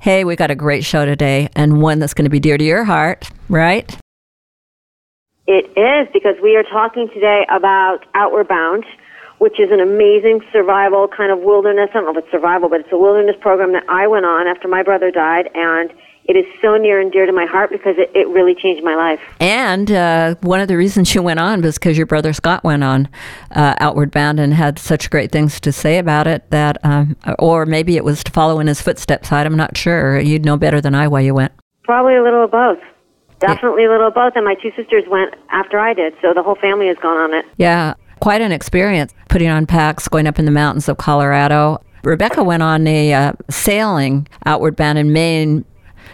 Hey, we got a great show today and one that's going to be dear to your heart, right? It is because we are talking today about Outward Bound, which is an amazing survival kind of wilderness. I don't know if it's survival, but it's a wilderness program that I went on after my brother died, and it is so near and dear to my heart because it, it really changed my life. And uh, one of the reasons you went on was because your brother Scott went on uh, Outward Bound and had such great things to say about it that, um, or maybe it was to follow in his footsteps. I'm not sure. You'd know better than I why you went. Probably a little of both. Definitely yeah. a little of both. And my two sisters went after I did, so the whole family has gone on it. Yeah, quite an experience putting on packs, going up in the mountains of Colorado. Rebecca went on a uh, sailing outward bound in Maine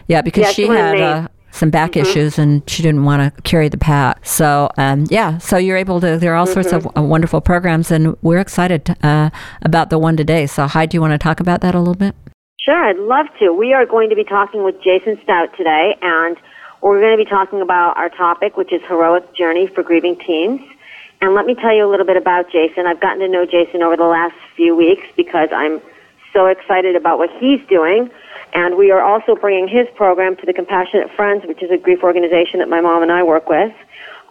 yeah, because yeah, she, had uh, some back mm-hmm. issues and she didn't want to carry the pack. So, um, yeah, so you're able to, there are all mm-hmm. sorts of mm-hmm. uh, wonderful programs, and we're excited uh, about the one today. So, Heidi, do you want to talk about that a little bit? Sure, I'd love to. We are going to be talking with Jason Stout today, and we're going to be talking about our topic, which is Heroic Journey for Grieving Teens. And let me tell you a little bit about Jason. I've gotten to know Jason over the last few weeks because I'm so excited about what he's doing. And we are also bringing his program to the Compassionate Friends, which is a grief organization that my mom and I work with.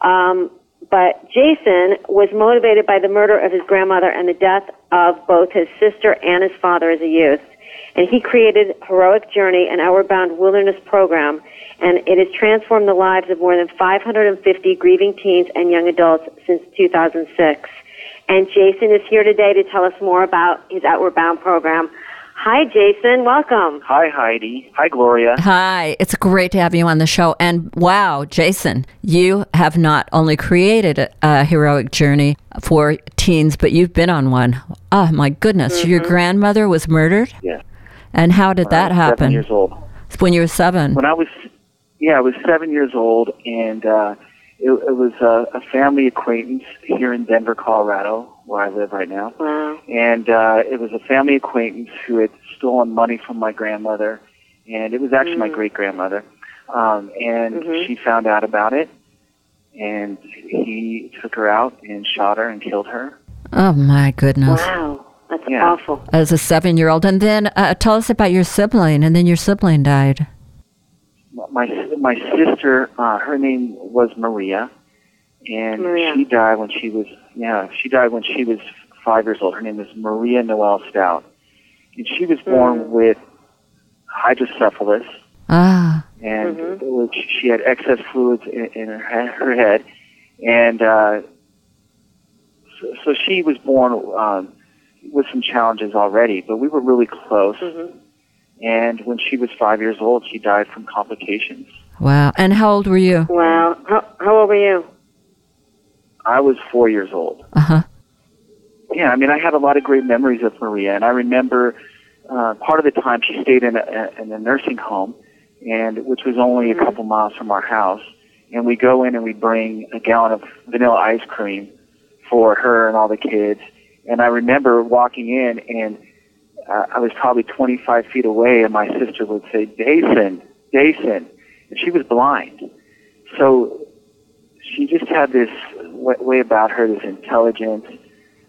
Um, but Jason was motivated by the murder of his grandmother and the death of both his sister and his father as a youth. And he created Heroic Journey, an Outward Bound Wilderness program, and it has transformed the lives of more than 550 grieving teens and young adults since 2006. And Jason is here today to tell us more about his Outward Bound program. Hi, Jason. Welcome. Hi, Heidi. Hi, Gloria. Hi. It's great to have you on the show. And wow, Jason, you have not only created a, a heroic journey for teens, but you've been on one. Oh, my goodness. Mm-hmm. Your grandmother was murdered? Yeah. And how did when that happen? Seven years old. When you were seven? When I was, yeah, I was seven years old, and uh, it, it was a, a family acquaintance here in Denver, Colorado where I live right now. Wow. And uh, it was a family acquaintance who had stolen money from my grandmother, and it was actually mm. my great grandmother. Um, and mm-hmm. she found out about it, and he took her out and shot her and killed her. Oh my goodness! Wow, that's yeah. awful. As a seven-year-old, and then uh, tell us about your sibling, and then your sibling died. My my sister, uh, her name was Maria, and Maria. she died when she was yeah, she died when she was five years old. Her name is Maria Noel Stout. And she was born Mm. with hydrocephalus, Ah, and Mhm. it she had excess fluids in, in her, her head. And uh, so, so she was born um, with some challenges already, but we were really close. Mhm. And when she was five years old, she died from complications. wow. And how old were you? Wow. How, how old were you? I was four years old. Uh huh. Yeah, I mean, I had a lot of great memories of Maria, and I remember uh, part of the time she stayed in a, in a nursing home, and which was only a couple miles from our house. And we go in and we bring a gallon of vanilla ice cream for her and all the kids. And I remember walking in, and uh, I was probably 25 feet away, and my sister would say, "Jason, Jason," and she was blind, so she just had this way about her, this intelligence.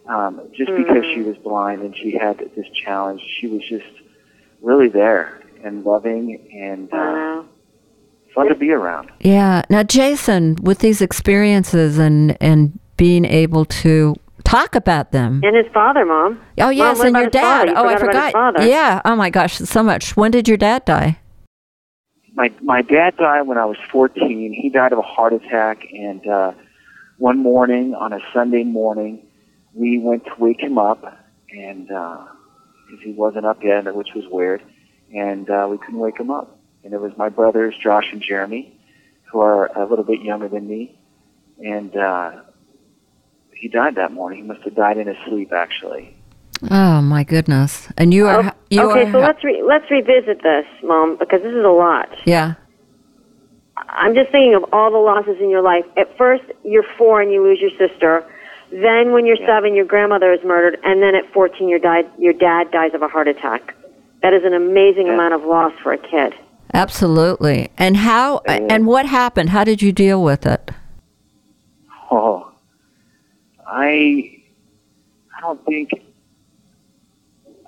Um, just because she was blind and she had this challenge, she was just really there and loving and uh, Wow. fun to be around. Yeah. Now, Jason, with these experiences and and being able to talk about them. And his father, Mom. Oh yes, what and your his father? dad. You oh, I forgot about his Yeah. Oh my gosh, so much. When did your dad die? My my dad died when I was 14. He died of a heart attack, and uh, one morning on a Sunday morning, we went to wake him up, and because he wasn't up yet, which was weird, and uh, we couldn't wake him up. And it was my brothers Josh and Jeremy, who are a little bit younger than me, and uh, he died that morning. He must have died in his sleep, actually. Oh my goodness! And you are Oh, you okay, are so let's re- let's revisit this, Mom, because this is a lot. yeah. I'm just thinking of all the losses in your life. At first, you're four and you lose your sister. Then, when you're seven, your grandmother is murdered, and then at 14, your died your dad dies of a heart attack. That is an amazing Yeah. amount of loss for a kid. Absolutely. And how and what happened? How did you deal with it? Oh, I, I don't think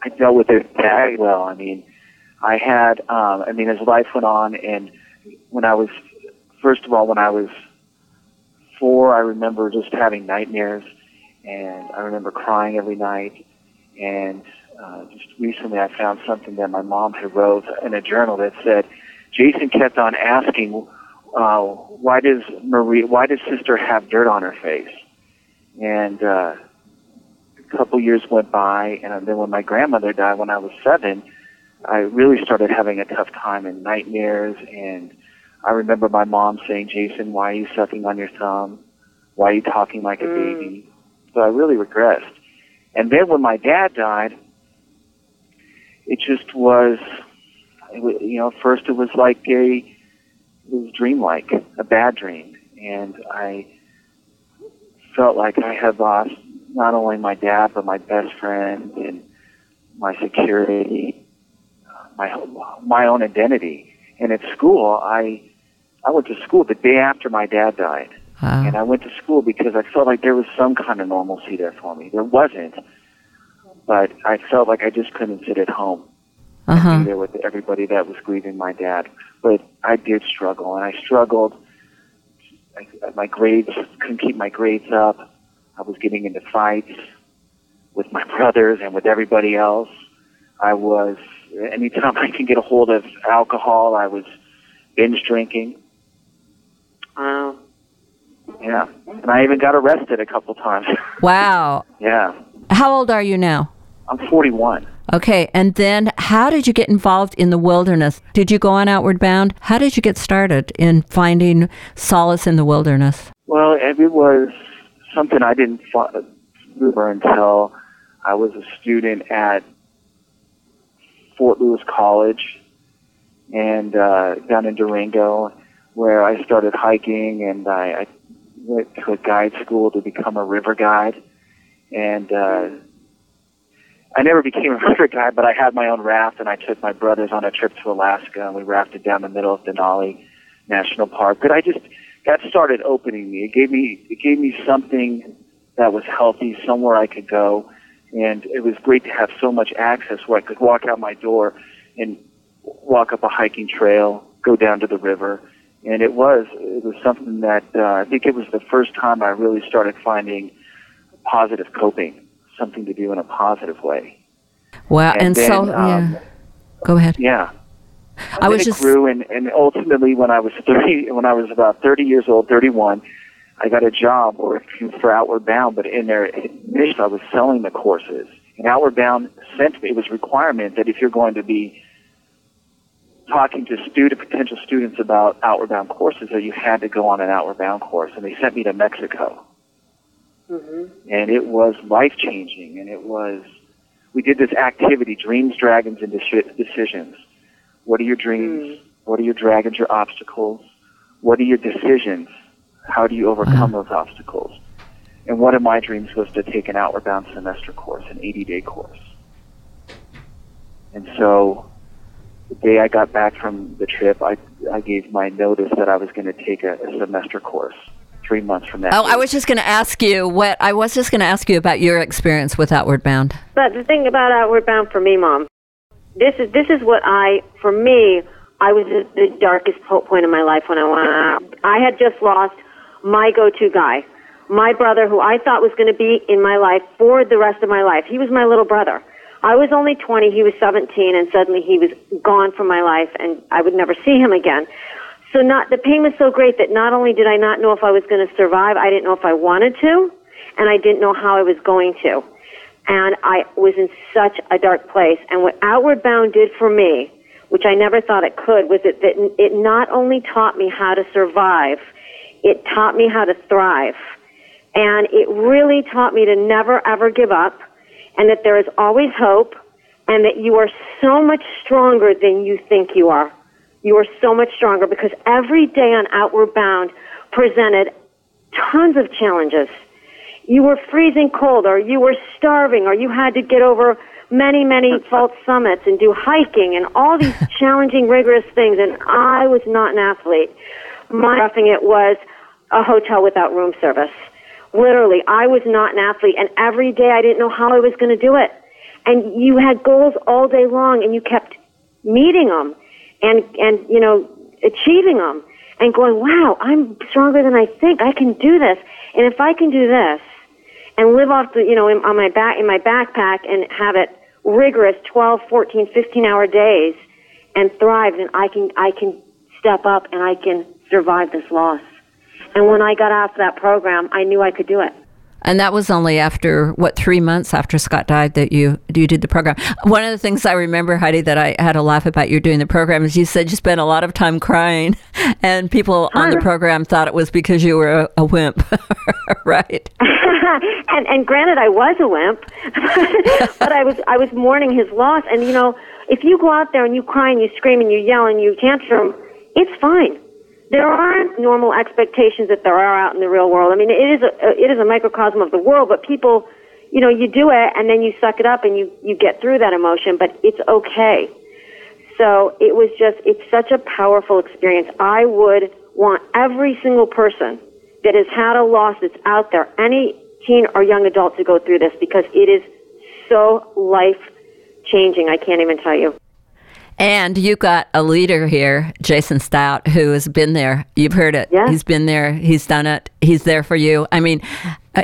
I dealt with it very well. I mean, I had, um, I mean, as life went on, and when I was, first of all, when I was four, I remember just having nightmares, and I remember crying every night. And uh, just recently, I found something that my mom had wrote in a journal that said, Jason kept on asking, uh, why does Marie, why does sister have dirt on her face? And uh, a couple years went by, and then when my grandmother died when I was seven, I really started having a tough time and nightmares. And I remember my mom saying, "Jason, why are you sucking on your thumb? Why are you talking like a Mm. baby?" So I really regressed. And then when my dad died, it just was, it wa- you know, first it was like a, it was dreamlike, a bad dream, and I felt like I had lost not only my dad but my best friend and my security, my my own identity. And at school, I I went to school the day after my dad died, Wow. and I went to school because I felt like there was some kind of normalcy there for me. There wasn't, but I felt like I just couldn't sit at home Uh and be there with everybody that was grieving my dad. But I did struggle, and I struggled. I, my grades couldn't keep my grades up. I was getting into fights with my brothers and with everybody else. I was anytime I could get a hold of alcohol, I was binge drinking. Wow. Yeah, and I even got arrested a couple times. Wow. yeah, How old are you now? I'm 41. Okay, and then how did you get involved in the wilderness? Did you go on Outward Bound? How did you get started in finding solace in the wilderness? Well, it was something I didn't discover until I was a student at Fort Lewis College and uh, down in Durango, where I started hiking and I, I went to a guide school to become a river guide. And uh, I never became a river guide, but I had my own raft and I took my brothers on a trip to Alaska and we rafted down the middle of Denali National Park. But I just that started opening me. It gave me it gave me something that was healthy, somewhere I could go, and it was great to have so much access where I could walk out my door and walk up a hiking trail, go down to the river, and it was it was something that uh, I think it was the first time I really started finding positive coping, something to do in a positive way. Wow, and, then, so um, yeah. Go ahead. Yeah. I was just grew, and, and ultimately, when I was thirty, when I was about thirty years old, thirty-one, I got a job working for Outward Bound. But in their mission, I was selling the courses. And Outward Bound sent me. It was a requirement that if you're going to be talking to student potential students about Outward Bound courses, that you had to go on an Outward Bound course. And they sent me to Mexico, Mm-hmm. and it was life changing. And it was we did this activity, dreams, dragons, and deci- decisions. What are your dreams? Mm. What are your dragons, your obstacles? What are your decisions? How do you overcome uh-huh. those obstacles? And one of my dreams was to take an Outward Bound semester course, an 80 day course. And so the day I got back from the trip, I, I gave my notice that I was going to take a, a semester course three months from that. Oh, I was just going to ask you what I was just going to ask you about your experience with Outward Bound. But the thing about Outward Bound for me, Mom, this is this is what I, for me, I was at the darkest point in my life when I went out. I had just lost my go-to guy, my brother, who I thought was going to be in my life for the rest of my life. He was my little brother. I was only 20, he was 17, and suddenly he was gone from my life, and I would never see him again. So not the pain was so great that not only did I not know if I was going to survive, I didn't know if I wanted to, and I didn't know how I was going to. And I was in such a dark place. And what Outward Bound did for me, which I never thought it could, was that, that it not only taught me how to survive, it taught me how to thrive. And it really taught me to never ever give up and that there is always hope and that you are so much stronger than you think you are. You are so much stronger because every day on Outward Bound presented tons of challenges. You were freezing cold or you were starving or you had to get over many, many false summits and do hiking and all these challenging, rigorous things. And I was not an athlete. My roughing it was a hotel without room service. Literally, I was not an athlete, and every day I didn't know how I was going to do it. And you had goals all day long, and you kept meeting them, and and you know achieving them, and going, wow, I'm stronger than I think. I can do this, and if I can do this, and live off the you know in, on my back in my backpack and have it rigorous 12, 14, 15 hour days, and thrive, then I can I can step up and I can survive this loss. And when I got off that program, I knew I could do it. And that was only after what three months after Scott died that you you did the program. One of the things I remember, Heidi, that I had a laugh about you doing the program is you said you spent a lot of time crying, and people on the program thought it was because you were a, a wimp, right? and and granted, I was a wimp, but I was I was mourning his loss. And you know, if you go out there and you cry and you scream and you yell and you tantrum, it's fine there aren't normal expectations that there are out in the real world. I mean, it is a it is a microcosm of the world, but people, you know, you do it and then you suck it up and you you get through that emotion, but it's okay. So it was just it's such a powerful experience. I would want every single person that has had a loss that's out there, any teen or young adult to go through this because it is so life changing. I can't even tell you. And you've got a leader here, Jason Stout, who has been there. You've heard it. Yeah. He's been there. He's done it. He's there for you. I mean, uh,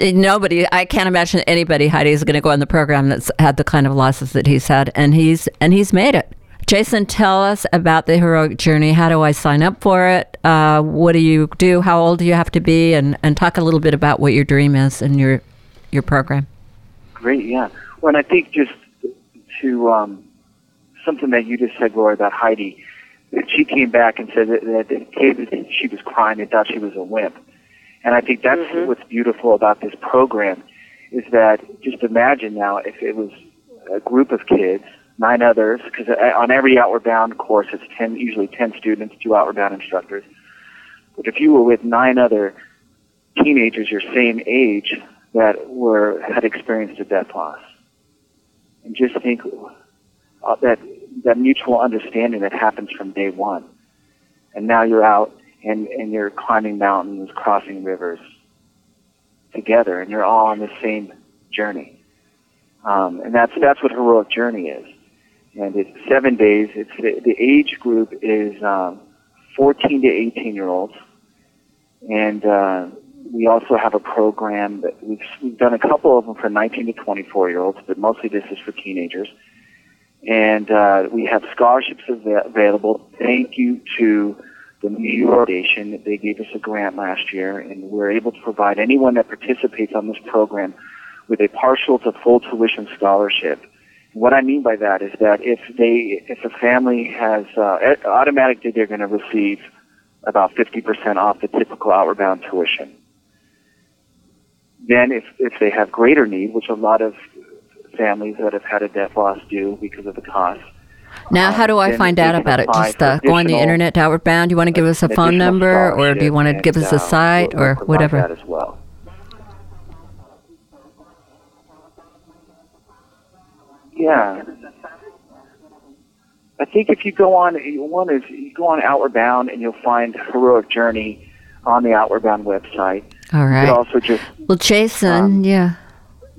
nobody. I can't imagine anybody, Heidi, is going to go on the program that's had the kind of losses that he's had, and he's and he's made it. Jason, tell us about the heroic journey. How do I sign up for it? Uh, what do you do? How old do you have to be? And and talk a little bit about what your dream is and your your program. Great. Yeah. Well, and I think just to um, something that you just said, Gloria, about Heidi. She came back and said that, that the kid, she was crying and thought she was a wimp. And I think that's mm-hmm. what's beautiful about this program is that just imagine now if it was a group of kids, nine others, because on every Outward Bound course it's ten, usually ten students, two Outward Bound instructors. But if you were with nine other teenagers your same age that were had experienced a death loss, and just think uh, that that mutual understanding that happens from day one. And now you're out and, and you're climbing mountains, crossing rivers together, and you're all on the same journey. Um, and that's that's what heroic journey is. And it's seven days. It's the, the age group is um, 14 to 18 year olds, and uh, we also have a program that we've, we've done a couple of them for 19 to 24 year olds, but mostly this is for teenagers and uh, we have scholarships av- available. Thank you to the New York Foundation. They gave us a grant last year, and we're able to provide anyone that participates on this program with a partial to full tuition scholarship. What I mean by that is that if they, if a family has, uh, automatically they're going to receive about 50% off the typical outward bound tuition. Then if, if they have greater need, which a lot of families that have had a death loss do because of the cost. Now, how do I um, find out about it? Just uh, go on the internet to Outward Bound. Do you want to give us a phone number, or do you want to give us a uh, site, or whatever? That as well. Yeah, I think if you go on, one is you go on Outward Bound, and you'll find Heroic Journey on the Outward Bound website. All right. Also just well, Jason, um, yeah.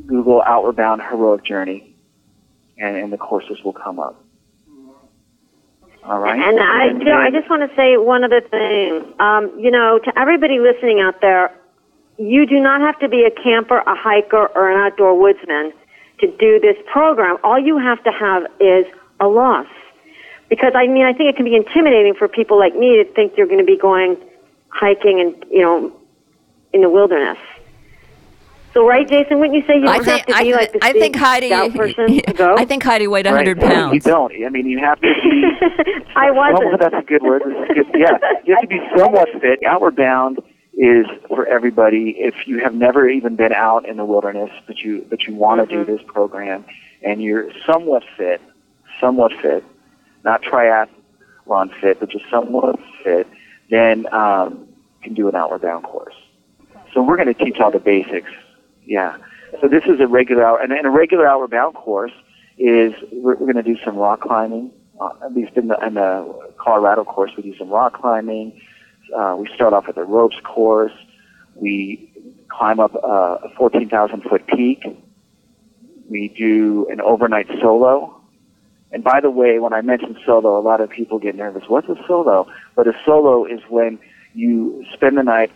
Google Outward Bound Heroic Journey, and, and the courses will come up. All right. And I, you know, I just want to say one other thing. Um, you know, to everybody listening out there, you do not have to be a camper, a hiker, or an outdoor woodsman to do this program. All you have to have is a loss. Because I mean, I think it can be intimidating for people like me to think you're going to be going hiking and you know in the wilderness. So, right, Jason, wouldn't you say you don't I think, have to be like the I think Heidi, person to go? I think Heidi weighed a 100 right. pounds. You don't. I mean, you have to be. I wasn't. Well, that's a good word. That's a good, yeah, you have to be somewhat fit. Outward Bound is for everybody. If you have never even been out in the wilderness, but you but you want to Mm-hmm. do this program, and you're somewhat fit, somewhat fit, not triathlon fit, but just somewhat fit, then um, you can do an outward bound course. So we're going to teach all the basics. Yeah. So this is a regular hour, and, and a regular outward bound course is we're, we're going to do some rock climbing. Uh, at least in the, in the Colorado course, we do some rock climbing. Uh, we start off with a ropes course. We climb up uh, a 14,000 foot peak. We do an overnight solo. And by the way, when I mention solo, a lot of people get nervous. What's a solo? But a solo is when you spend the night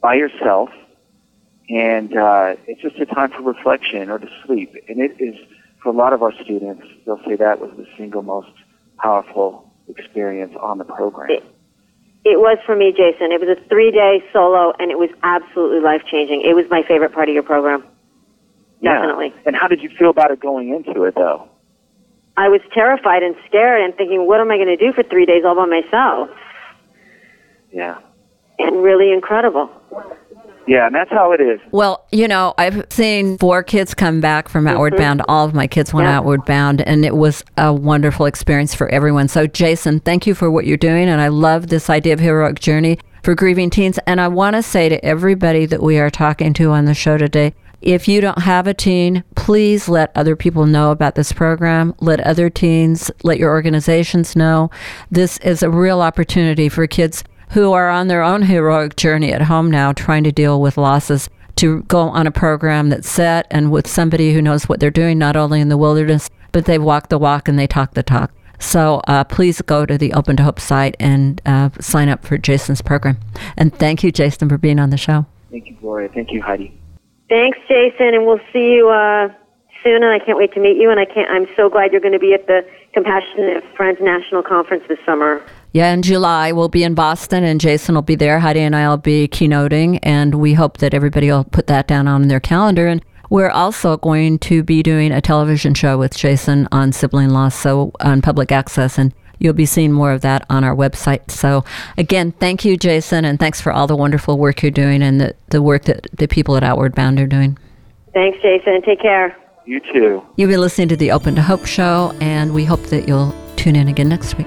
by yourself, and uh, it's just a time for reflection or to sleep. And it is, for a lot of our students, they'll say that was the single most powerful experience on the program. It- It was for me, Jason. It was a three day solo, and it was absolutely life changing. It was my favorite part of your program. Yeah. Definitely. And how did you feel about it going into it, though? I was terrified and scared and thinking, what am I going to do for three days all by myself? Yeah. And really incredible. Yeah, and that's how it is. Well, you know, I've seen four kids come back from Outward mm-hmm. Bound. All of my kids went Yeah. Outward Bound, and it was a wonderful experience for everyone. So, Jason, thank you for what you're doing. And I love this idea of heroic journey for grieving teens. And I want to say to everybody that we are talking to on the show today, if you don't have a teen, please let other people know about this program. Let other teens, let your organizations know. This is a real opportunity for kids who are on their own heroic journey at home now, trying to deal with losses, to go on a program that's set and with somebody who knows what they're doing, not only in the wilderness, but they walk the walk and they talk the talk. So uh, please go to the Open to Hope site and uh, sign up for Jason's program. And thank you, Jason, for being on the show. Thank you, Gloria. Thank you, Heidi. Thanks, Jason, and we'll see you uh, soon. And I can't wait to meet you. And I can't. I'm so glad you're going to be at the Compassionate Friends National Conference this summer. Yeah, in July we'll be in Boston, and Jason will be there. Heidi and I will be keynoting, and we hope that everybody will put that down on their calendar. And we're also going to be doing a television show with Jason on sibling loss, so on public access, and you'll be seeing more of that on our website. So, again, thank you, Jason, and thanks for all the wonderful work you're doing and the, the work that the people at Outward Bound are doing. Thanks, Jason. Take care. You too. You've been listening to the Open to Hope show, and we hope that you'll tune in again next week.